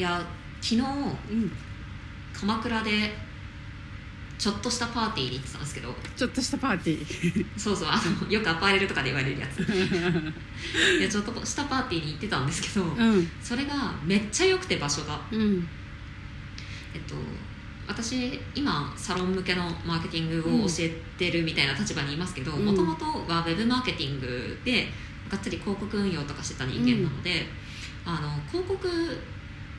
いや昨日うん。鎌倉でちょっとしたパーティーに行ってたんですけど。ちょっとしたパーティー。そうそうあのよくアパレルとかで言われるやつ。いやちょっとしたパーティーに行ってたんですけど、うん。それがめっちゃ良くて場所が。うん。えっと私今サロン向けのマーケティングを教えてるみたいな立場にいますけどうん。もともとはウェブマーケティングでがっつり広告運用とかしてた人間なので、あの広告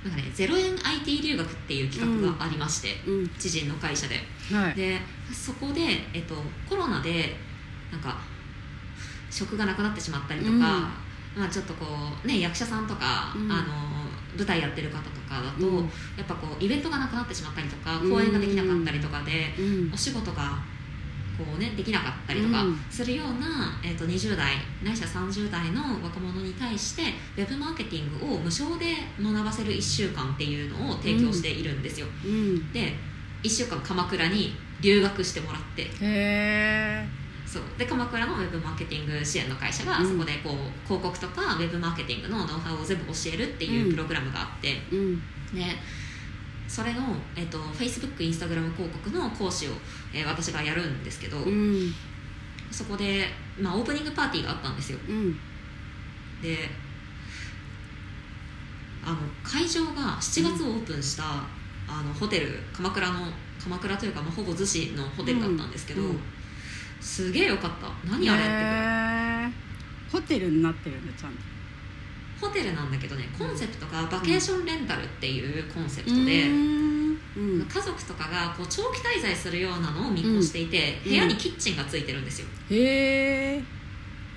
なんかね0円 IT 留学っていう企画がありまして、うん。知人の会社で。はい。でそこで、えっと、コロナでなんか職がなくなってしまったりとか、うん。まあ、ちょっとこう、ね、役者さんとか、うん。あの舞台やってる方とかだと、うん。やっぱこうイベントがなくなってしまったりとかうん。公演ができなかったりとかで、うん。お仕事がこう、ね、できなかったりとかうん。するような、えっと20代ないしは30代の若者に対してウェブマーケティングを無償で学ばせる1週間っていうのを提供しているんですよ。うん。で1週間鎌倉に留学してもらって。へえそう。で鎌倉のウェブマーケティング支援の会社がうん。そこでこう広告とかウェブマーケティングのノウハウを全部教えるっていうプログラムがあって、うん。でそれの、えっと Facebook、Instagram 広告の講師を、えー私がやるんですけど、うん。そこで、まあ、オープニングパーティーがあったんですよ。うん。であの会場が7月オープンした、あのホテル鎌倉の鎌倉というか、まあ、ほぼ逗子のホテルだったんですけど、うんうん。すげえよかった。何あれってホテルになってるんだちゃんとホテルなんだけどねコンセプトがバケーションレンタルっていうコンセプトで、うーん。うん。家族とかがこう長期滞在するようなのを見越していて、うん。部屋にキッチンがついてるんですよ。へえ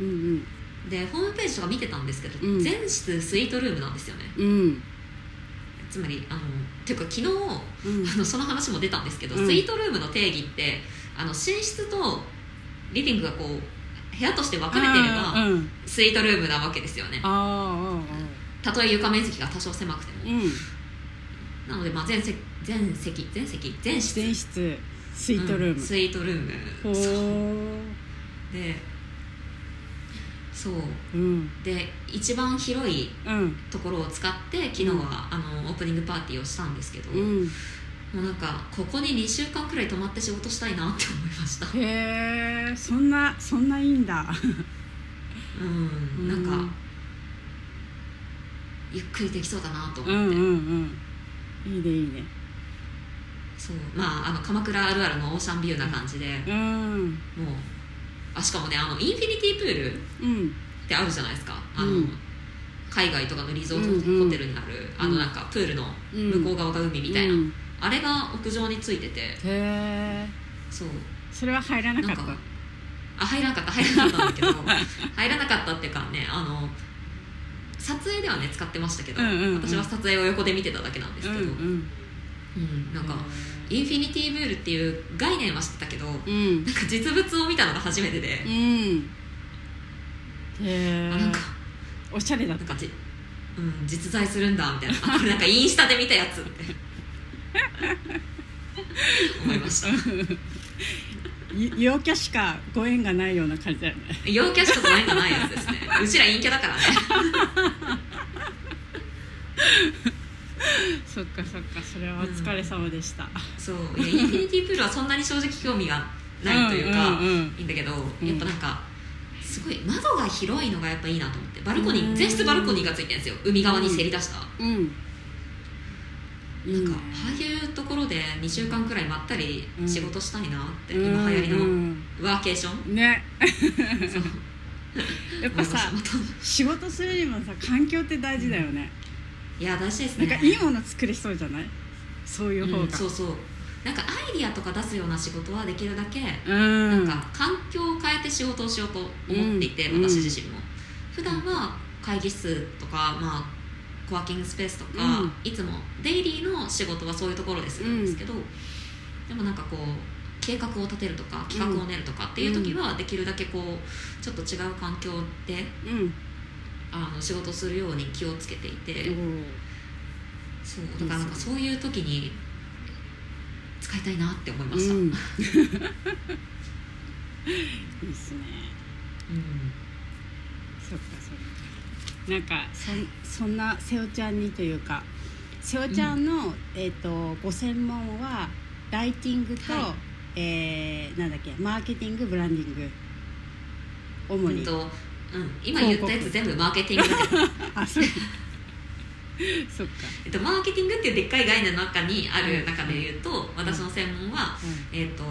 うんでホームページとか見てたんですけど、うん。全室スイートルームなんですよね。うんうん。つまりあのていうか昨日うん。あのその話も出たんですけど、うん。スイートルームの定義ってあの寝室とリビングがこう部屋として分かれてれば、スイートルームなわけですよね。あたとえ床面積が多少狭くても。なので、まあ、全席全席全席全室。全室。スイートルーム、うんスイートルーム。ほそう。ーでそう。うん。で一番広いうん。ところを使って昨日は、あのオープニングパーティーをしたんですけど、うんもうなんかここに2週間くらい泊まって仕事したいなって思いました。へえそんなそんないいんだ。うんなんかゆっくりできそうだなと思って、うんうんうん。いいねいいね。そうまああの鎌倉あるあるのオーシャンビューな感じで、うん。もうあしかもねあのインフィニティプールうんってあるじゃないですか。あの、うん海外とかのリゾートうんうんホテルにある、あのなんかプールのうん向こう側が海みたいな、うんあれが屋上についてて。へえそう。それは入らなかった？あ入らなかった。入らなかったんだけど 入らなかったっていうかねあの撮影ではね使ってましたけど、うんうんうん。私は撮影を横で見てただけなんですけど、うんうん。なんかインフィニティプールっていう概念は知ってたけど、うん。なんか実物を見たのが初めてで。う、ん。あなんかおしゃれだった。なんかじ、うん、実在するんだみたいな。なんかインスタで見たやつって思いました。ゆ 陽キャしかご縁がないような感じだよね陽キャしかご縁がないやつですね。うちら陰キャだからね。そっかそっか。それはお疲れ様でした、そういやインフィニティプールはそんなに正直興味がないというか、うんうんうん。いいんだけど、うん。やっぱなんかすごい窓が広いのがやっぱいいなと思って。バルコニうん。ー全室バルコニーがついてるんですよ。海側にせり出した、うんなんかああいうところで2週間くらいまったりうん仕事したいなって、うん。今流行りのうん。ワーケーション、ね。そう。やっぱさ 仕事するにもさ環境って大事だよね、いや大事ですなねんかいいもの作れそうじゃない？そういう方が、うんそうそう。なんかアイディアとか出すような仕事はできるだけ、うん。なんか環境を変えて仕事をしようと思っていて、うん。私自身も。普段は会議室とか、まあ、コワーキングスペースとか、うん。いつもデイリーの仕事はそういうところでするんですけど、でもなんかこう計画を立てるとか企画を練るとかっていう時はできるだけこうちょっと違う環境でうん。あの仕事をするように気をつけていて、おそうだからなんかそういう時に使いたいなって思いまーした。うん。う んいいっすね。そっかそっかなんかそんそんな瀬尾ちゃんにというか瀬尾ちゃんの、えー、とご専門はライティングと、はえーなんだっけマーケティングブランディング。主に、うんとうん、今言ったやつ全部マーケティング あそう。そっか、えっと、マーケティングっていうでっかい概念の中にある中で言うと、私の専門は、えっと、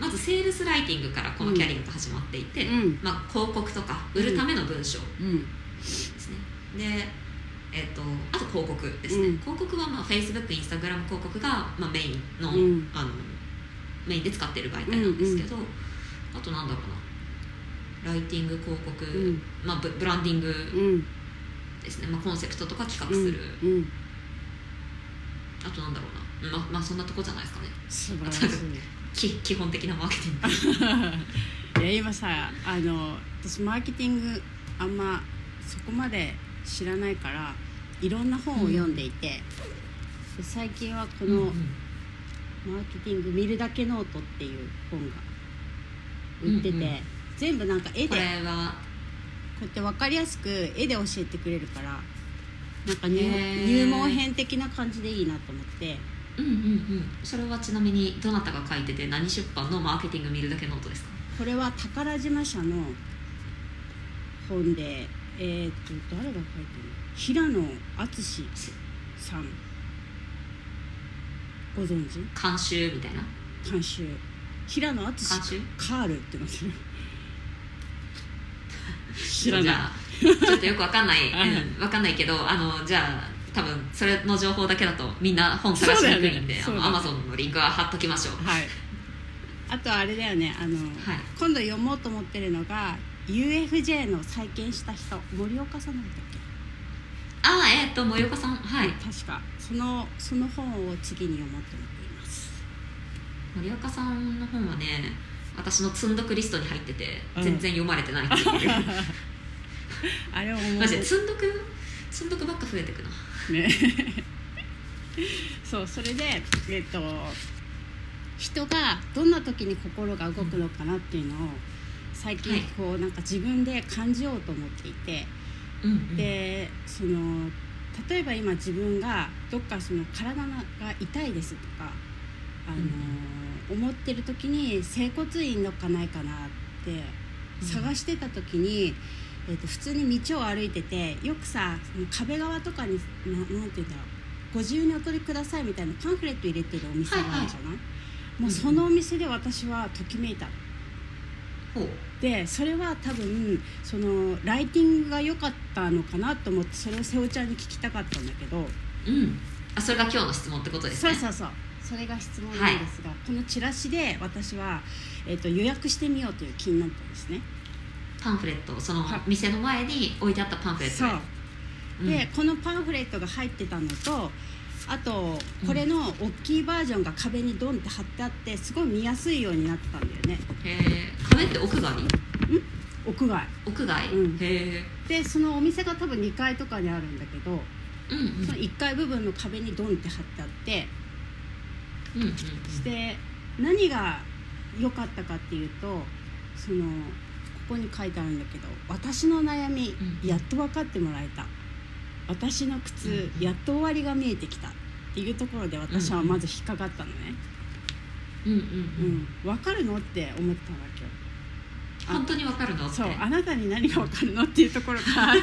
まずセールスライティングからこのキャリアが始まっていて、うん。まあ、広告とか売るための文章。うんうんですね、で、えっとあと広告ですね、うん。広告は、まあ、Facebook、Instagram 広告が、まあ、メインの,、うん。あのメインで使ってる媒体なんですけど、あとなんだろうな。ライティング広告、うん。まあ、ブブランディングうん。ですね、まあ、コンセプトとか企画する、うん。うん。あとなんだろうな。まあまあそんなとこじゃないですかね。素晴らしい。き基本的なマーケティング。いや今さあの私マーケティングあんまそこまで知らないからいろんな本を読んでいて、で最近はこの、うんうん。マーケティング見るだけノートっていう本が売ってて、うんうん。全部なんか絵でここれは。うやって分かりやすく絵で教えてくれるからなんか入入門編的な感じでいいなと思って。うんうんうん。それはちなみにどなたが書いてて何出版のマーケティング見るだけノートですか？これは宝島社の本でえっ、と誰が書いてる？の平野敦さん。ご存知？監修みたいな？監修。平野敦監修？カールってなってる知らない。じゃあちょっとよくわかんない、う んうん、わかんないけどあのじゃあ多分それの情報だけだとみんな本探しにくい。んで、ね。アマゾンのリンクは貼っときましょう。はい。あとあれだよねあの、はい。今度読もうと思ってるのが UFJ の再建した人森岡さんなんだっけああえっ、と森岡さんはい。確かそのその本を次に読もうと思っています。森岡さんの本はね私の積んどくリストに入っててうん。全然読まれてないっていう、あれを思う。マジで積んどく積んどくばっか増えてくな。ね。そうそれでえっ、と人がどんな時に心が動くのかなっていうのを最近はい。こうなんか自分で感じようと思っていて、うんうん。でその例えば今自分がどっかその体が痛いですとか、あの思ってる時に整骨院のかないかなって探してた時に、えー、と普通に道を歩いててよくさその壁側とかにななんて言うんだろうご自由にお取りくださいみたいなパンフレット入れてるお店があるじゃない、もうそのお店で私はときめいたでそれは多分そのライティングが良かったのかなと思ってそれを瀬尾ちゃんに聞きたかったんだけど、うん。あそれが今日の質問ってことですね。そうそうそう。それが質問なんですが、このチラシで私は、えー、と予約してみようという気になったんですね。パンフレットそのはい。店の前に置いてあったパンフレットそう。うん。でこのパンフレットが入ってたのとあとこれの大きいバージョンが壁にドンって貼ってあってすごい見やすいようになってたんだよね。へえ壁って屋外？屋外。屋外、うん。へえでそのお店が多分2階とかにあるんだけど、うんうん。その1階部分の壁にドンって貼ってあってうんうんで何が良かったかっていうとそのここに書いてあるんだけど「私の悩みうん。やっと分かってもらえた」「私の苦痛うん。やっと終わりが見えてきた」っていうところで私はまず引っかかったのね。うんうんううん。ん、分かるのって思ったわけよ。あ本当にわかるの？ってそうあなたに何が分かるのっていうところから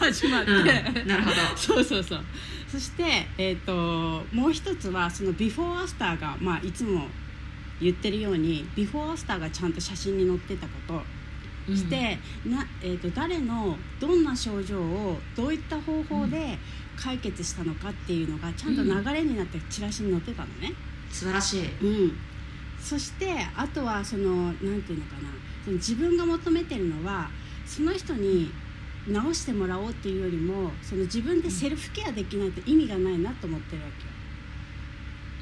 始まって、うん、なるほど。そうそうそう。そして、えー、ともう一つはそのビフォーアフターが、まあ、いつも言ってるようにビフォーアフターがちゃんと写真に載ってたことして、なえー、と誰のどんな症状をどういった方法で解決したのかっていうのがちゃんと流れになってチラシに載ってたのね。素晴らしい。うん、そしてあとはそのなんていうのかな。その自分が求めてるのはその人に直してもらおうっていうよりもその自分でセルフケアできないと意味がないなと思ってるわけよ。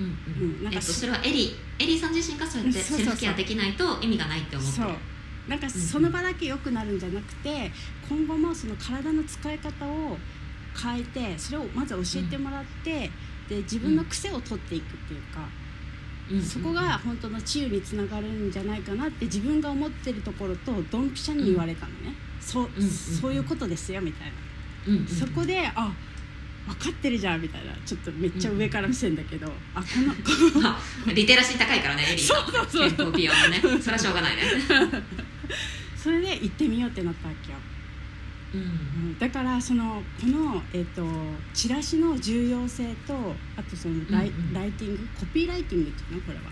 うんうん。うん。なんかえっと、それはエリエリさん自身がそうやってセルフケアできないと意味がないって思ってそう。るなんかその場だけ良くなるんじゃなくて今後もその体の使い方を変えてそれをまず教えてもらって、で自分の癖を取っていくっていうか、うん。うんうんそこが本当の治癒につながるんじゃないかなって自分が思ってるところとドンピシャに言われたのね、そううん。うん。そういうことですよみたいな、うん。うん。うん。そこであ分かってるじゃんみたいな。ちょっとめっちゃ上から目線だけど、あ このまあリテラシー高いからねエリーのね。それはしょうがないね それで行ってみようってなったわけよ、うん。うん。だからそのこの、えっとチラシの重要性とあとそのライ,、うんうん。ライティング？コピーライティングっていうの？これは、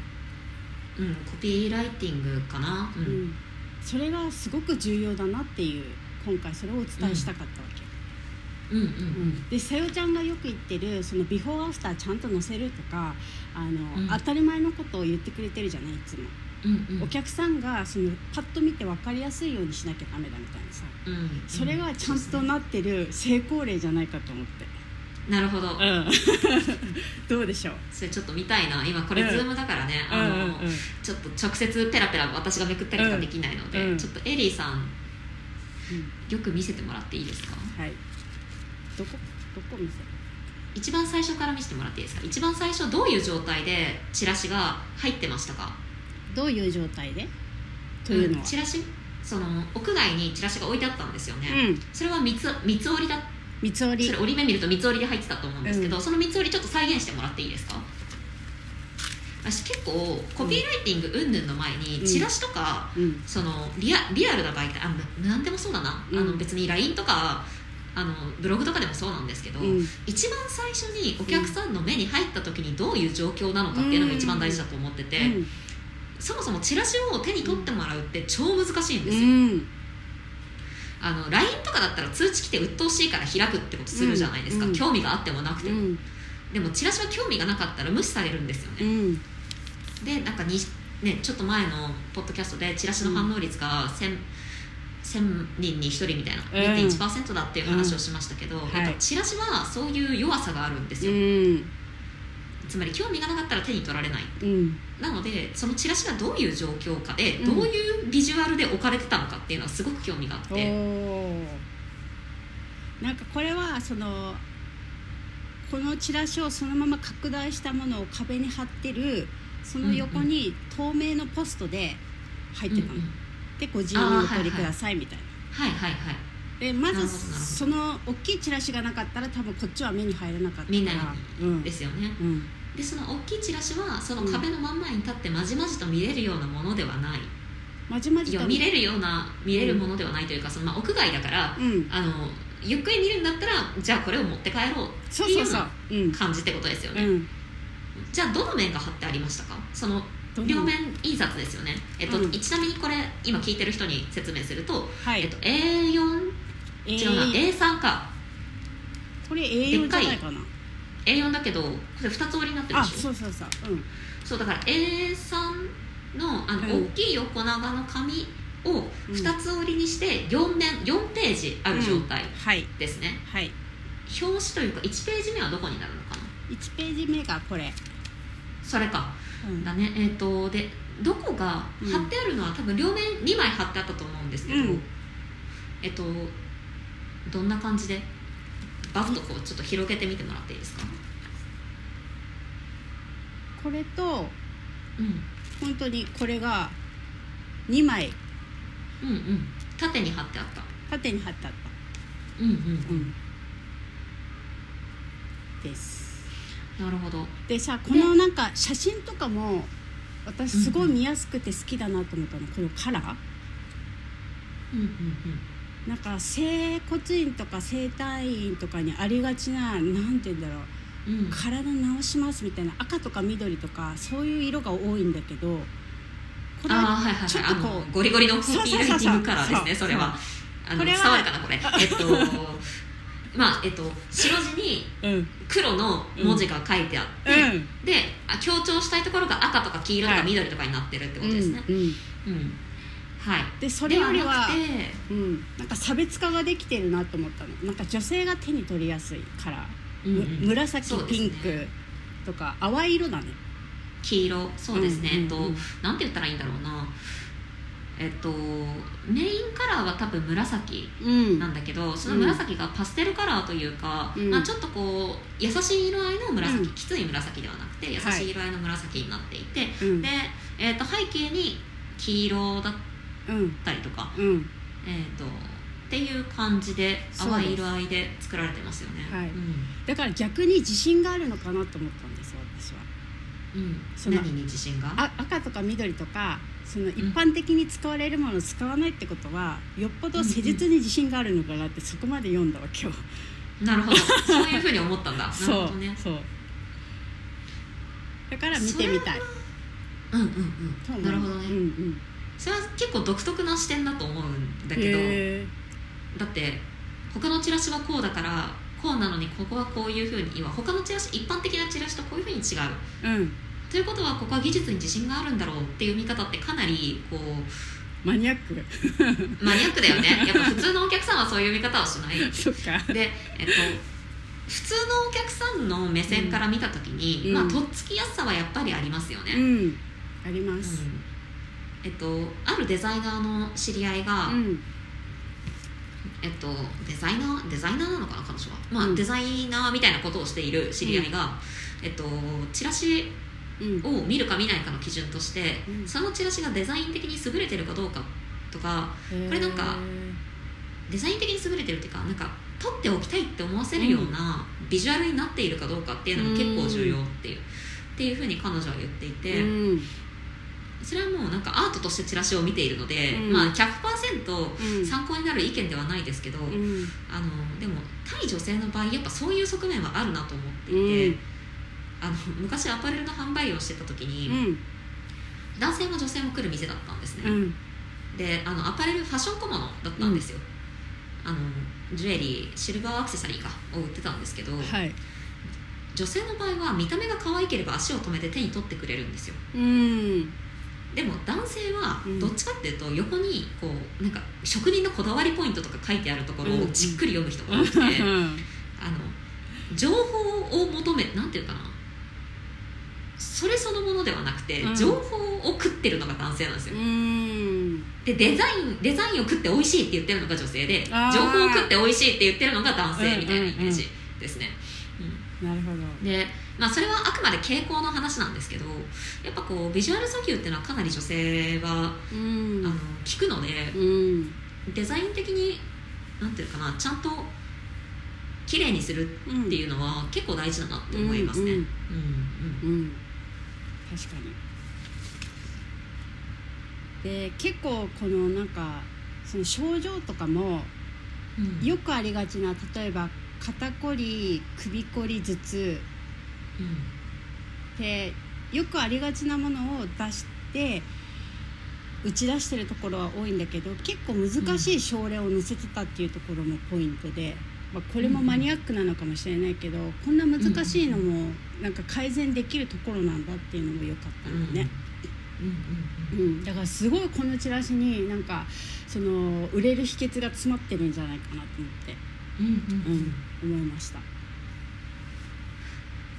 うん。コピーライティングかな？うん。うん。それがすごく重要だなっていう今回それをお伝えしたかったわけ、うん。うん。でさよちゃんがよく言ってるそのビフォーアフターちゃんと載せるとかあの、うん。当たり前のことを言ってくれてるじゃない？いつも、うんうん。お客さんがそのパッと見て分かりやすいようにしなきゃダメだみたいなさ。うんそれがちゃんとなってる成功例じゃないかと思って、なるほど。うん、どうでしょう？それちょっと見たいな。今これうんズームだからね、うん。あの、うんうん。ちょっと直接ペラペラ私がめくったりとかできないので、うん。ちょっとエリーさんうん。よく見せてもらっていいですか？はい。どこ？どこ見せる？一番最初から見せてもらっていいですか？一番最初どういう状態でチラシが入ってましたか？どういう状態で？というのは。んチラシ？その屋外にチラシが置いてあったんですよね、うん。それは三つ三つ折りだ。三つ折り。それ折り目見ると三つ折りで入ってたと思うんですけど、うん。その三つ折りちょっと再現してもらっていいですか？私結構コピーライティング云々の前にうん。チラシとか、うん。そのリアリアルな媒体あななんでもそうだな、うん。あの別に LINE とかあのブログとかでもそうなんですけど、うん。一番最初にお客さんの目に入った時にどういう状況なのかっていうのが一番大事だと思ってて、うんそもそもチラシを手に取ってもらうって超難しいんですよ、うん。あの LINE とかだったら通知来て鬱陶しいから開くってことするじゃないですか、うん。興味があってもなくても、うん。でもチラシは興味がなかったら無視されるんですよね、うん。でなんかに、ね、ちょっと前のポッドキャストでチラシの反応率が 1000, 1000人に1人みたいな、うん。0.1%だっていう話をしましたけど、やっぱチラシはそういう弱さがあるんですうよ、んつまり興味がなかったら手に取られない。うん。なのでそのチラシがどういう状況下でうん。どういうビジュアルで置かれてたのかっていうのはすごく興味があっおて、ー。なんかこれはそのこのチラシをそのまま拡大したものを壁に貼ってるその横に透明のポストで入ってたの、うんうん。でご自由にお取りくださいみたいな、はいはいはい。でまずなるほどなるほど。その大きいチラシがなかったら多分こっちは目に入らなかったみんなですよね。うん。でその大きいチラシはその壁の真ん前に立ってまじまじと見れるようなものではない。まじまじ見れる。ような見れるものではないというかその、まあ、屋外だからうん。あのゆっくり見るんだったらじゃあこれを持って帰ろうっていうようなうん。感じってことですよね、うん。じゃあどの面が貼ってありましたか？その両面印刷ですよね、えっとうん。ちなみにこれ今聞いてる人に説明すると、はい。えっと、A4 え違うな、ー。A3 か。これ A4 じゃないかな。A4 だけどこれ2つ折りになってるあでしょ。そうそうそうう。ん。そうだから A3 のあの、うん。大きい横長の紙をうん。2つ折りにして4面4ページある状態はい。ですね、はい。表紙というか1ページ目はどこになるのかな？1ページ目がこれ、それか。うん。だね。えっ、とでどこがうん貼ってあるのは多分両面2枚貼ってあったと思うんですけど、うん。えっとどんな感じで？バッとこうちょっと広げてみてもらっていいですか？これとうん。本当にこれが2枚。うんうん。縦に貼ってあった。縦に貼ってあっうんうんた、うん、です。なるほど。でさこのなんか写真とかも私すごい見やすくて好きだなと思ったのこのカラー。うんうんなんか整骨院とか整体院とかにありがちななんて言うんだろう。うん。うん体直しますみたいな赤とか緑とかそういう色が多いんだけどこれああはいはいはい。あちょっとこのゴリゴリのコピーライティングカラーですね。それはあのこれは伝わるかなこれ。えっとまあえっと白地に黒の文字が書いてあって、うん。であ強調したいところが赤とか黄色とか緑とかになってるってことですね、うんうん。うんはい。でそれよりはうん、なんか差別化ができてるなと思ったの。なんか女性が手に取りやすいカラー、うんうん。む紫ね。ピンクとか淡い色だね。黄色。そうですね、うんうんとなんて言ったらいいんだろうな。えっとメインカラーは多分紫うん。なんだけどその紫がパステルカラーというか、うん。まあ、ちょっとこう優しい色合いの紫、うん。きつい紫ではなくて優しい色合いの紫になっていて、うんで、えっと背景に黄色だっうんたりとか、うん。えっとっていう感じで淡い色合いで作られてますよね。はい。うん。だから逆に自信があるのかなと思ったんです私は。うん。その何に自信が？あ赤とか緑とかその一般的に使われるものを使わないってことは、よっぽど施術に自信があるのかなってそこまで読んだわ今日。なるほど。そういうふうに思ったんだ。そう。ね。そう。だから見てみたい。うんうんうん。なるほどね、うんうんそれは結構独特な視点だと思うんだけどへだって他のチラシはこうだからこうなのにここはこういうふうに今他のチラシ一般的なチラシとこういうふうに違う。ーうん。ということはここは技術に自信があるんだろうっていう見方ってかなりこうマニアック。マニアックだよね。やっぱ普通のお客さんはそういう見方はしない。でえっと普通のお客さんの目線から見た時に、うん。まあとっつきやすさはやっぱりありますよね、うん。ありまうん。すえっとあるデザイナーの知り合いが、うん。えっと、デザイナーデザイナーなのかな彼女は、まあうん。デザイナーみたいなことをしている知り合いが、えっと、チラシうん。を見るか見ないかの基準として、うん。そのチラシがデザイン的に優れてるかどうかとかこれなんかデザイン的に優れてるっていうかなんか撮っておきたいって思わせるようなビジュアルになっているかどうかっていうのが結構重要っていう、っていうふうに彼女は言っていて、うんそれはもうなんかアートとしてチラシを見ているので、うん。まあ100%うん。参考になる意見ではないですけど、うん。あのでも対女性の場合やっぱそういう側面はあるなと思っていて、うん。あの昔アパレルの販売をしてた時に、うん。男性も女性も来る店だったんですね、うん。であのアパレルファッション小物だったんですよ、あのジュエリーシルバーアクセサリーかを売ってたんですけど、はい。女性の場合は見た目が可愛ければ足を止めて手に取ってくれるんですよ。うんでも男性はうん。どっちかっていうと横にこうなんか職人のこだわりポイントとか書いてあるところをじっくり読む人が多くて、あの情報を求めなんていうかなそれそのものではなくて、うん。情報を食ってるのが男性なんですよ。うん。でデザインデザインを食って美味しいって言ってるのが女性で情報を食って美味しいって言ってるのが男性みたいなイメージですね、なるほど。うんでまあそれはあくまで傾向の話なんですけどやっぱこうビジュアル訴求っていうのはかなり女性は、うん。あの聞くのでうん。デザイン的になんていうかなちゃんと綺麗にするうんっていうのは結構大事だなって思いますね。ううん。んうん。確かに。で結構このなんかその症状とかもよくありがちな例えば肩こり首こり頭痛でよくありがちなものを出して打ち出してるところは多いんだけど結構難しい症例を載せてたっていうところもポイントで、まあ、これもマニアックなのかもしれないけどこんな難しいのもなんか改善できるところなんだっていうのも良かったんだよね。うんうん。うん、だからすごいこのチラシになんかその売れる秘訣が詰まってるんじゃないかなと思って、うん。思いました。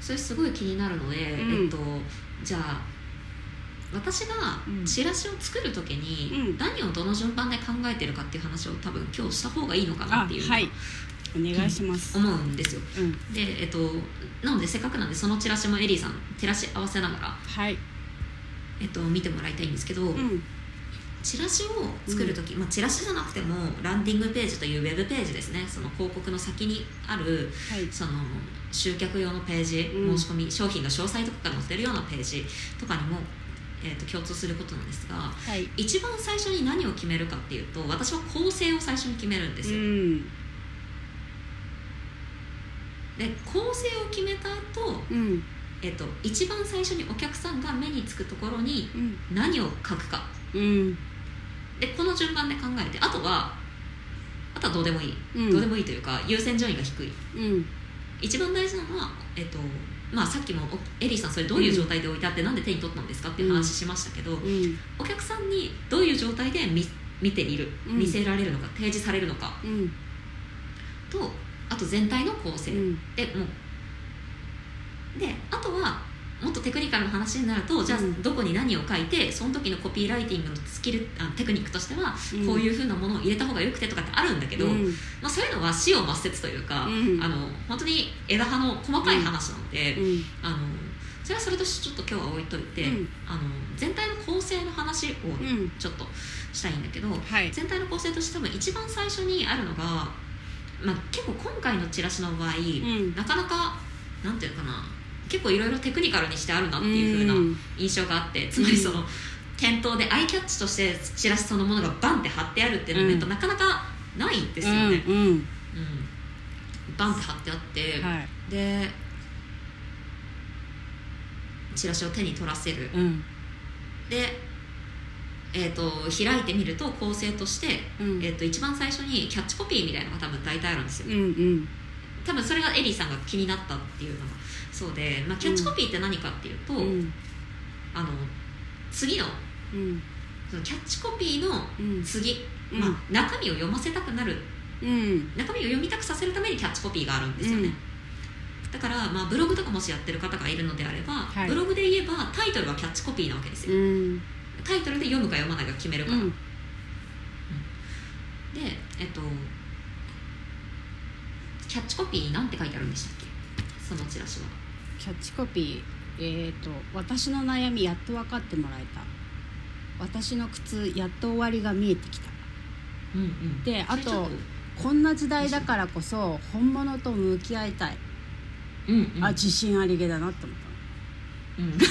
それすごい気になるので、うん。えっとじゃあ私がうん。チラシを作る時にうん。何をどの順番で考えてるかっていう話を多分今日した方がいいのかなあっていうはい。お願いします。思うんですよ。うん、でえっとなのでせっかくなんでそのチラシもエリーさん照らし合わせながら、はい、えっと、見てもらいたいんですけど、うんチラシを作る時、まあ、チラシじゃなくてもランディングページというウェブページですね。その広告の先にあるはい。その集客用のページ、うん。申し込み商品の詳細とかが載ってるようなページとかにも、えー、と共通することなんですがはい。一番最初に何を決めるかっていうと私は構成を最初に決めるんですよ、うん。で構成を決めた後、うん。えー、と一番最初にお客さんが目につくところにうん。何を書くか。うんでこの順番で考えてあとはあとはどうでもいい、うん。どうでもいいというか優先順位が低い。うん。一番大事なのは、えっとまあ、さっきもおエリーさんそれどういう状態で置いてあって、なんで手に取ったんですかっていう話しましたけど、うん。お客さんにどういう状態で見見ているうん。見せられるのか、提示されるのかうん。とあと全体の構成、うん。でもうであとはもっとテクニカルな話になるとじゃあうん。どこに何を書いてその時のコピーライティングのスキルあテクニックとしてはうん。こういうふうなものを入れた方がよくてとかってあるんだけど、うん。まあ、そういうのは死を抹殺というか、うん。あの本当に枝葉の細かい話なので、うん。あのそれはそれとしてちょっと今日は置いといて、うん。あの全体の構成の話をうん。ちょっとしたいんだけど、はい。全体の構成として多分一番最初にあるのが、まあ、結構今回のチラシの場合、ん。なかなかなんていうのかな結構いろいろテクニカルにしてあるなっていう風なうん。印象があってつまりその店頭でアイキャッチとしてチラシそのものがバンって貼ってあるっていうのと、うん。なかなかないんですよね、うんうん。うん。バンって貼ってあって、はい。でチラシを手に取らせる。うん。で、えー、と開いてみると構成として、うん。えー、と一番最初にキャッチコピーみたいなのが多分大体あるんですよ。うんうん多分それがエリーさんが気になったっていうのがそうで、まあ、キャッチコピーって何かっていうと、うん。あの次のうん。そのキャッチコピーのうん。次、うん。まあ、中身を読ませたくなる。うん。中身を読みたくさせるためにキャッチコピーがあるんですよね、だから、まあ、ブログとかもしやってる方がいるのであれば、はい。ブログで言えばタイトルはキャッチコピーなわけですよ、うん。タイトルで読むか読まないか決めるから、うん。でえっとキャッチコピーに何て書いてあるんでしたっけ？そのチラシは。キャッチコピーえっ、と「私の悩みやっと分かってもらえた」「私の苦痛やっと終わりが見えてきた」うんうん。であとこんな時代だからこそ本物と向き合いたい、うんうん。あ自信ありげだなって思っうん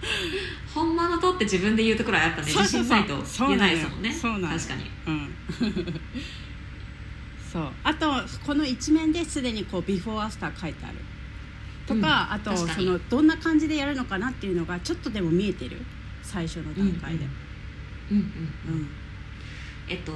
本物とって自分で言うところはやっぱね。自信ないと言えないですもんね。そうなのよ確かに。たうん。そう。あとこの一面ですでにこうビフォーアフター書いてある。とか、うん。あとそのどんな感じでやるのかなっていうのがちょっとでも見えてる。最初の段階で、うんうん。うんえっと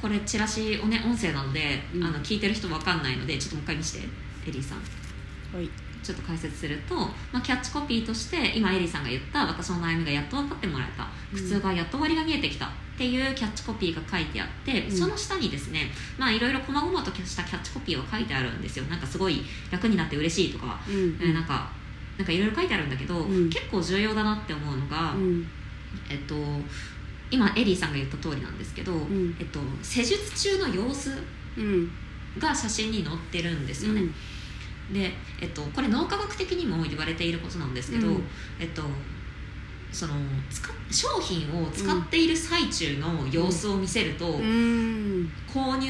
これチラシをね音声なので、うん。あの聞いてる人わかんないのでちょっともう一回見せて。エリーさん。はいちょっと解説すると、まあ、キャッチコピーとして今エリーさんが言った「私の悩みがやっと分かってもらえた」「うん苦痛がやっと終わりが見えてきた」っていうキャッチコピーが書いてあって、うん。その下にですねまあいろいろ細々としたキャッチコピーは書いてあるんですよ。なんかすごい楽になって嬉しいとか、うん。えーなんかなんかいろいろ書いてあるんだけど、うん。結構重要だなって思うのが、うん。えっと今エリーさんが言った通りなんですけど、ん。えっと、施術中の様子うん。が写真に載ってるんですよね、で、えっと、これ脳科学的にも言われていることなんですけど、うん。えっとその商品を使っている最中の様子を見せると、うん。購入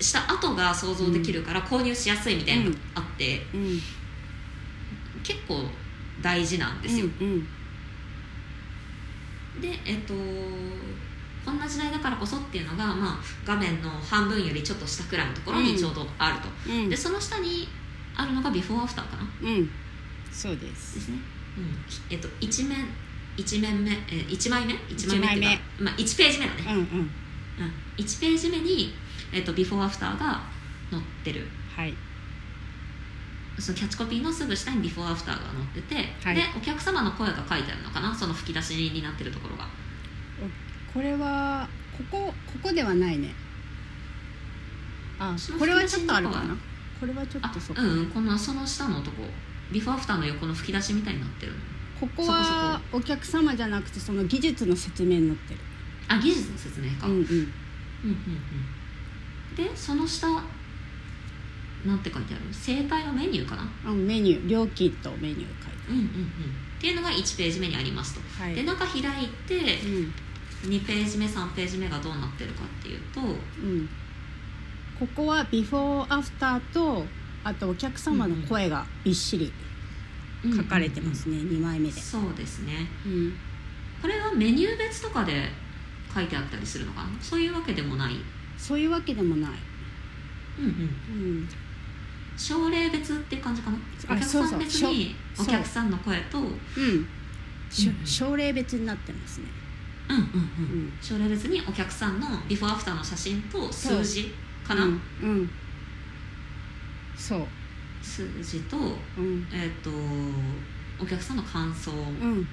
した後が想像できるから購入しやすいみたいなのがあって、うん。結構大事なんですよ、うん。でえっとこんな時代だからこそっていうのが、まあ、画面の半分よりちょっと下くらいのところにちょうどあると、うん。でその下にあるのがビフォーアフターかな？うん。そうです。ですね、うん。えっと、1面一面目、えー、1枚目？1枚目っていうかまあ、1ページ目だね、うんうん。うん、1ページ目に、えっと、ビフォーアフターが載ってる。はい。そのキャッチコピーのすぐ下にビフォーアフターが載ってて、はい。でお客様の声が書いてあるのかな？その吹き出しになってるところがこれはここここではないね。あこれはちょっとあるかな。これはちょっあとそこ、うんうんこのその下のとこ。ビフォーアフターの横の吹き出しみたいになってるの。ここはお客様じゃなくてその技術の説明に載ってる。あ技術の説明か、うんうん。うんうんうん。でその下なんて書いてある？生態のメニューかな。あメニュー。料金とメニュー書いてうんうんうん。っていうのが1ページ目にありますと、あるはい。で中開いてうん2ページ目3ページ目がどうなってるかっていうとうん。ここはビフォーアフターとあとお客様の声がびっしり書かれてますね、2枚目で、そうですね。うん、これはメニュー別とかで書いてあったりするのかな？そういうわけでもない？そういうわけでもない、うんうん。うん、症例別っていう感じかな？あお客さん別にお客さんの声とううん症例別になってますね、うんうんうん。症例別にお客さんのビフォーアフターの写真と数字かな、うん、うん、そう、数字と,、うん。えー、とお客さんの感想っうん、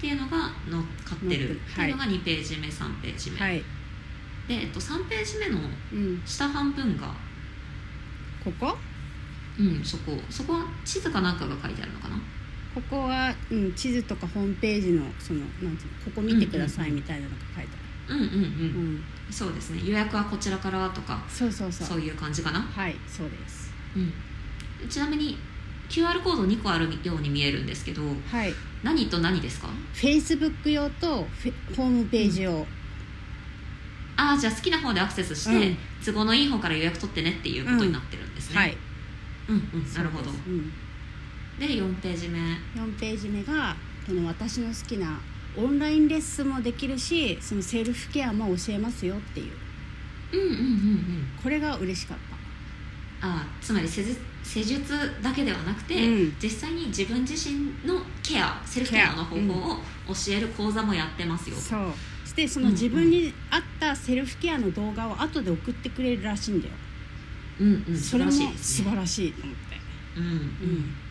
ていうのが乗っかってる。ってい。うのが2ページ目3ページ目、はい、で、えっと、3ページ目のうん、下半分がここ？うんそこ。そこは地図かなんかが書いてあるのかな？ここは、うん、地図とかホームページのそのなんていうのここ見てくださいみたいなのが書いてうんうんうん、ある、うん、そうですね。予約はこちらからとか。そうそうそう。そういう感じかな。はいそうです。うん、ちなみに QR コード2個あるように見えるんですけどはい。何と何ですか？Facebook 用とフェホームページ用、ああじゃあ好きな方でアクセスして、うん。都合のいい方から予約取ってねっていうことになってるんですね、はい。うんうん。なるほど。うんで4ページ目。4ページ目がこの私の好きなオンラインレッスンもできるしそのセルフケアも教えますよっていう。うんうんうんうん。これが嬉しかっああつまり施術施術だけではなくて、うん。実際に自分自身のケアセルフケアの方法を教える講座もやってますよ。たそう。でその自分に合ったセルフケアの動画を後で送ってくれるらしいんだよ、うんうんそれも素晴らしいと思って。うんうん。そう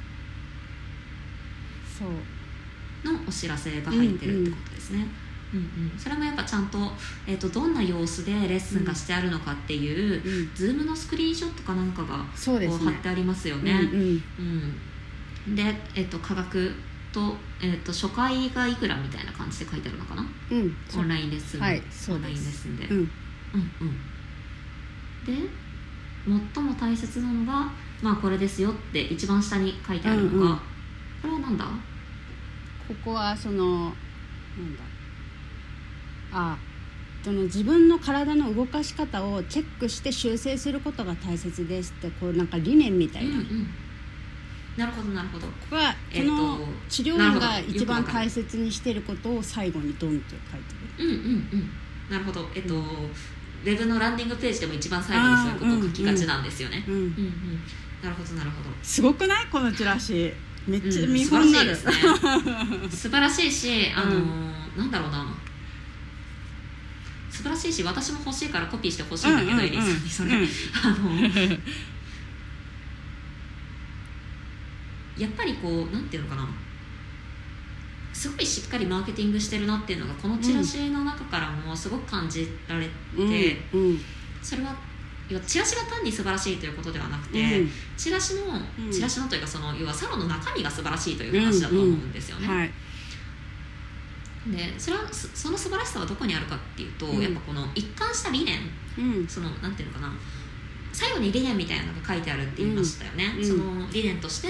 のお知らせが入ってるってことですね、うんうん。それもやっぱちゃんと,、えー、とどんな様子でレッスンがしてあるのかっていう、うんズームのスクリーンショットかなんかがこう貼ってありますよね、うんで、えっと価格と,、えっと初回がいくらみたいな感じで書いてあるのかな？うん。オンラインレッスン、はいオンラインレッスンで、うん。うんうん。で最も大切なのがまあこれですよって一番下に書いてあるのが、うんうんこれはなんだ？ここはそのなんだ？あその自分の体の動かし方をチェックして修正することが大切ですってこうなんか理念みたいな、こうんうん。なるほどなるほど。こがえっとこの治療院が一番大切にしてることを最後にドンと書いてる。うんうんうん。なるほど。えっと、ウェブのランディングページでも一番最後にそういうことを書きがちなんですよね、うん。うんうん。なるほどなるほど。すごくない？このチラシめっちゃうん見本になる、素晴らしいですね。素晴らしいしあのーなんだろうな。素晴らしいし私も欲しいからコピーしてほしいんだけど、うんうんうん。エリーさんにそれ、うん。あのやっぱりこうなんていうのかな。すごいしっかりマーケティングしてるなっていうのがこのチラシの中からもすごく感じられて、うんうん。それは要はチラシが単に素晴らしいということではなくて、うん。チラシの、うん。チラシのというかその要はサロンの中身が素晴らしいという話だと思うんですよね。はい。でそれはそその素晴らしさはどこにあるかっていうと、うんやっぱこの一貫した理念うん。そのなんていうのかな最後に理念みたいなのが書いてあるって言いましたよね、うん。その理念として、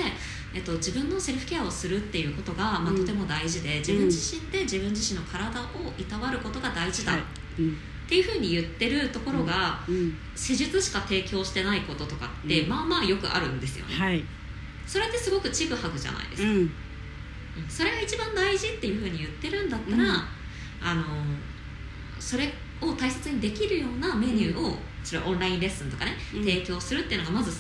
えっと、自分のセルフケアをするっていうことが、まあ、うんとても大事で自分自身で自分自身の体をいたわることが大事だ、はい。うんっていうふうに言ってるところが、うん。施術しか提供してないこととかって、うん。まあまあよくあるんですよね、はい。それってすごくちぐはぐじゃないですか、うん。うんそれが一番大事っていうふうに言ってるんだったら、うん。あのそれを大切にできるようなメニューを、それはオンラインレッスンとかね、うん。提供するっていうのがまず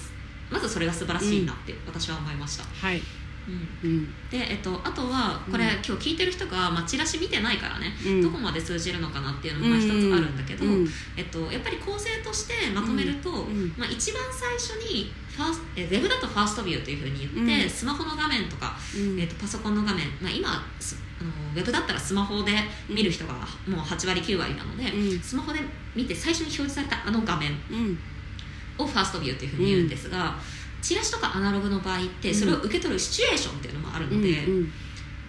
まずそれが素晴らしいなって私は思いました、はいうん。うん。で、えっと、あとはこれ、うん今日聞いてる人が、まあ、チラシ見てないからね、うん。どこまで通じるのかなっていうのもまあ一つあるんだけど、うん。えっと、やっぱり構成としてまとめると、ん。まあ、一番最初にファースえウェブだとファーストビューというふうに言って、うん。スマホの画面とか、うん。えっと、パソコンの画面、まあ、今すあのウェブだったらスマホで見る人がもう8割9割なので、うん。スマホで見て最初に表示されたあの画面うん。をファーストビューというふうに言うんですが、チラシとかアナログの場合ってそれを受け取るシチュエーションっていうのもあるので、うん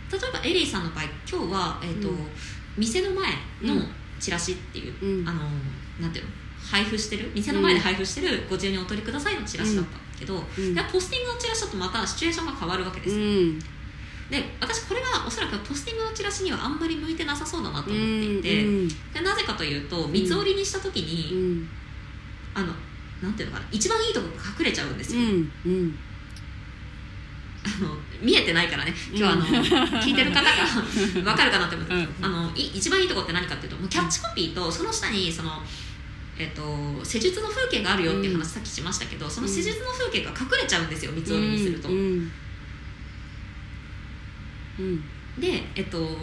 例えばエリーさんの場合今日は、えっとうん。店の前のうん。チラシっていう、うん。あのなんていうの配布してる店の前で配布してるご自由にお取りくださいのチラシだったけど、うん。でポスティングのチラシだとまたシチュエーションが変わるわけですよ、うん。で私これはおそらくポスティングのチラシにはあんまり向いてなさそうだなと思っていて、うん。でなぜかというと三つ折りにした時に、うん。あのなんていうのかな一番いいとこ隠れちゃうんですうよ、んうん。あの見えてないからね。今日あの、う ん聞いてる方が 分かるかなって思って、うん。あのい一番いいところって何かっていうともうキャッチコピーとその下にその、えっと施術の風景があるよっていう話さっきしましたけど、その施術の風景が隠れちゃうんですよ三つ折りにすると。でえっと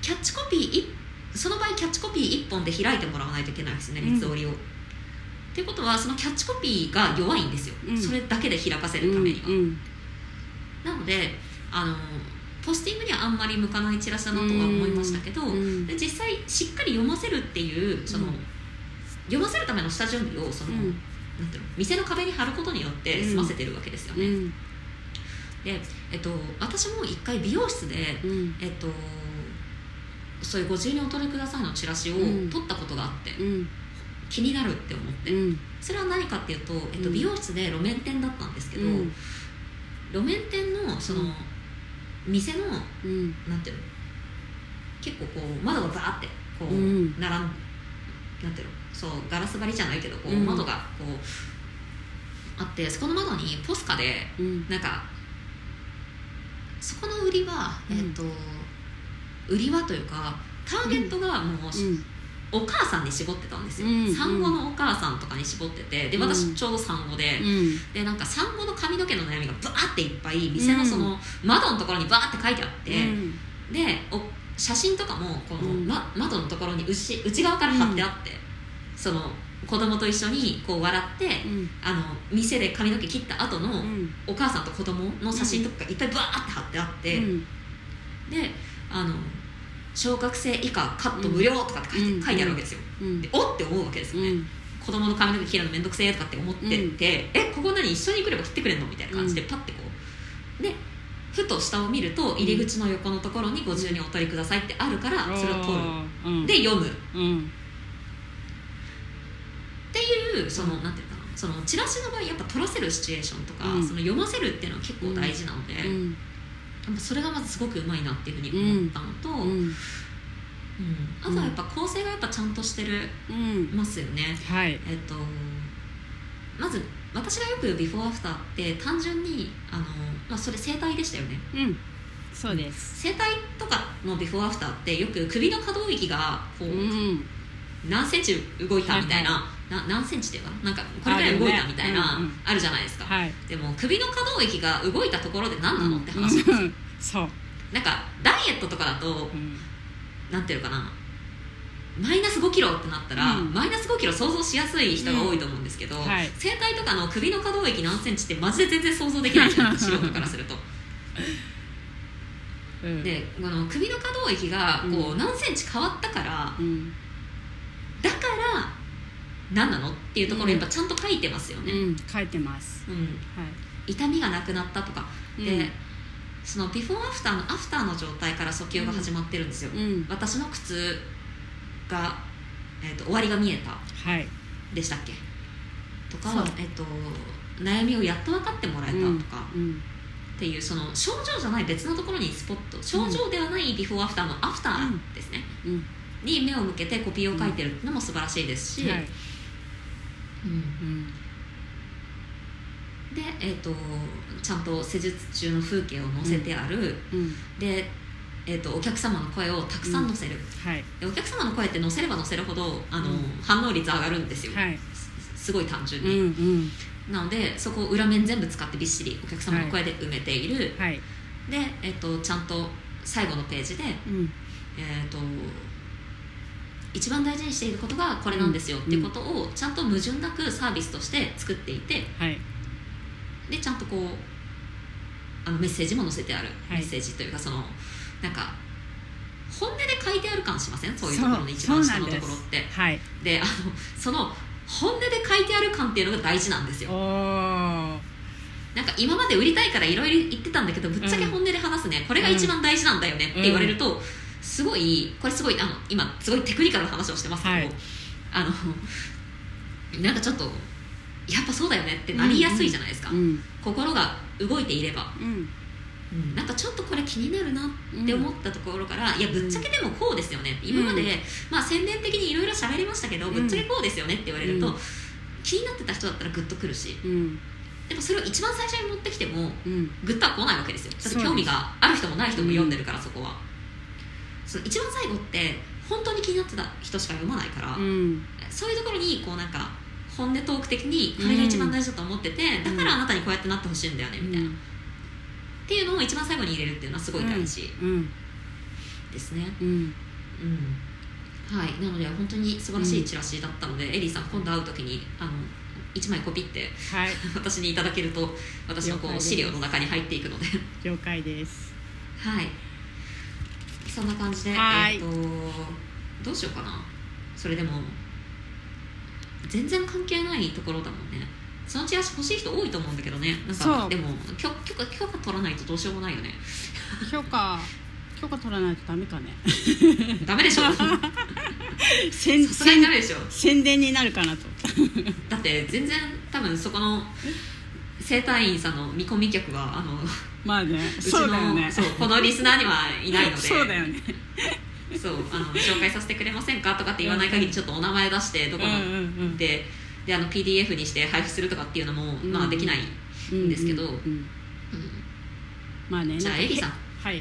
キャッチコピーいその場合キャッチコピー1本で開いてもらわないといけないですねうん三つ折りを。っていうことはそのキャッチコピーが弱いんですよ、うん。それだけで開かせるためには。うんなのであのポスティングにはあんまり向かないチラシだなとは思いましたけど、うん。で実際しっかり読ませるっていうその、うん。読ませるための下準備をその、うん。なんていうの店の壁に貼ることによって済ませてるわけですよね。うん。で、えっと、私も一回美容室で、うん。えっと、そういうご自由にお取りくださいのチラシをうん。取ったことがあって、うん気になるって思って、うん。それは何かっていうと、えっと、うん。美容室で路面店だったんですけど、うん。路面店のその、うん。店のうん。なんていうの？結構こう窓がバーってこう、うん。並んなんていうの？そうガラス張りじゃないけどこう、うん。窓がこうあってそこの窓にポスカでうん。なんかそこの売りは、うん。えっと売りはというかターゲットがもう、うんお母さんに絞ってたんですよ、うん産後のお母さんとかに絞っててでうん。私ちょうど産後で、うん。でなんか産後の髪の毛の悩みがバーっていっぱい店のその窓のところにバーって書いてあって、でお写真とかもこの、うん。ま、窓のところに内内側から貼ってあって、その子供と一緒にこう笑って、うん。あの店で髪の毛切った後のうん。お母さんと子供の写真とかがいっぱいバーって貼ってあって、うん。であの小学生以下カット無料とかって書いて,、うん書いてあるわけですよ。うん。でおって思うわけですよね、うん。子供の髪の毛切るのめんどくせえとかって思ってて、えここ何一緒に来れば切ってくれんのみたいな感じでパッてこうでふと下を見ると入り口の横のところにご自由にお取りくださいってあるからそれを取る。うん。で読む。っうん。ていうそのなんていうかな。そのチラシの場合やっぱ取らせるシチュエーションとか、うん。その読ませるっていうのは結構大事なので、それがまずすごくうまいなっていうふうに思ったのと、うん。うん。あとはやっぱ構成がやっぱちゃんとしてるうん。ますよね。はい。えっとまず私がよくビフォーアフターって単純にあの、まあ、それ整体でしたよね。うん。そうです。整体とかのビフォーアフターってよく首の可動域がこう、うん。何センチ動いたみたいな、はな何センチっていうかな？んかこれぐらい動いたみたいなあ,、あるね。うんうんるじゃないですか、はい。でも首の可動域が動いたところで何なのって話。ですよ、うん。そう。なんかダイエットとかだとうん。なんていうのかな？マイナス5キロってなったら、うん。マイナス5キロ想像しやすい人が多いと思うんですけど、ん。はい。整体とかの首の可動域何センチってマジで全然想像できないじゃないですか素人からすると。うん。でこの首の可動域がこうう何センチ変わったからうん。だから何なの？っていうところうんやっぱちゃんと書いてますよね、うん書いてます。うん。はい。痛みがなくなったとか。うん。で、そのビフォーアフターのアフターの状態から訴求が始まってるんですよ、うん。私の靴が、えー、と終わりが見えた。はい。でしたっけ？とかえっと悩みをやっと分かってもらえたとか、うん。っていうその症状じゃない別のところにスポット。症状ではないビフォーアフターのアフターですね、うん。に目を向けてコピーを書いてるのも素晴らしいですし、はいで、えー、とちゃんと施術中の風景を載せてある、うんで、えー、とお客様の声をたくさん載せる、はい。でお客様の声って載せれば載せるほどあの、うん。反応率上がるんですよ、はい。すすごい単純うんうに、ん。なのでそこを裏面全部使ってびっしりお客様の声で埋めている、はい。で、えー、とちゃんと最後のページで、うん。えー、と一番大事にしていることがこれなんですよ。っていうことをちゃんと矛盾なくサービスとして作っていてはい。でちゃんとこうあのメッセージも載せてある、はい。メッセージというかそのなんか本音で書いてある感しません？そういうところの一番下のところって。はい。であのその本音で書いてある感っていうのが大事なんですよ。なんか今まで売りたいからいろいろ言ってたんだけどぶっちゃけ本音で話すね、これが一番大事なんだよねって言われると、すごいこれすごいあの今すごいテクニカルな話をしてますけど、はい。あのなんかちょっとやっぱそうだよねってなりやすいじゃないですか、うん。心が動いていれば、うん。うん。なんかちょっとこれ気になるなって思ったところから、いやぶっちゃけでもこうですよね。今まで、うんまあ宣伝的にいろいろ喋りましたけど、うん。ぶっちゃけこうですよねって言われると、うん。気になってた人だったらグッとくるしうん。でもそれを一番最初に持ってきてもうん。グッとは来ないわけですよ。興味がある人もない人も読んでるから、そこはそう一番最後って本当に気になってた人しか読まないから、うん。そういうところにこうなんか本音トーク的にこれが一番大事だと思ってて、だからあなたにこうやってなってほしいんだよねみたいな、っていうのを一番最後に入れるっていうのはすごい大事うん。ですね、うん。うん。はい。なので本当に素晴らしいチラシだったので、エリーさん今度会う時にあの1枚コピってはい。私にいただけると私のこう資料の中に入っていくので。了解です。はいそんな感じではい。えっ、とどうしようかな。それでも全然関係ないところだもんね。そのチラシ欲しい人多いと思うんだけどね。なんかでも許許可許可取らないとどうしようもないよね。許可許可取らないとダメかね。ダメでしょ。宣さすがになるでしょ。宣伝になるかなと。だって全然多分そこの整体院さんの見込み客はあのまあねうちのそうだよね。そうこのリスナーにはいないので。そうだよね。そうあの紹介させてくれませんかとかって言わない限りちょっとお名前出してどこの、うんうんうん。でであの PDF にして配布するとかっていうのも、うん。まあできない、うんですけど。うんうんうんまあねじゃあエリさん。はい。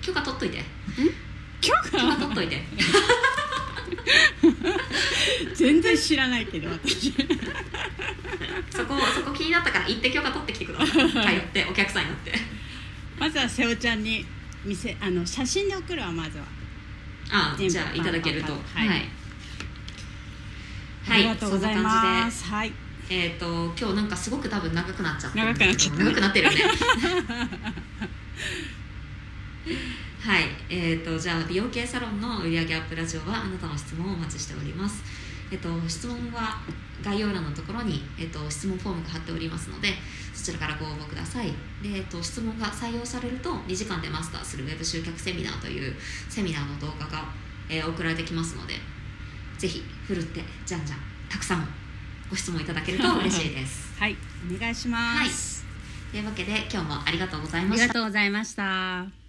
許可取っといて。今日許可取っといて。全然知らないけど私そこそこ気になったから行って許可取ってきてください。通ってお客さんになって。まずは瀬尾ちゃんに見せあの写真で送るわまずは。あじゃあいただけると。ははい。い、はいありがとうございそんな感じますはい。でえっ、と今日なんかすごく多分長くなっちゃってる。長くなっちゃった。長くなってるよね。はい。えっ、とじゃあ美容系サロンの売上アップラジオはあなたの質問をお待ちしておりますえっ、と質問は概要欄のところに、えっと質問フォームが貼っておりますのでそちらからご応募ください。で、えっと質問が採用されると2時間でマスターするウェブ集客セミナーというセミナーの動画が、えー送られてきますのでぜひふるってじゃんじゃんたくさんご質問いただけると 嬉しいです。はい。お願いします、というわけで今日もありがとうございあました。りがとうございました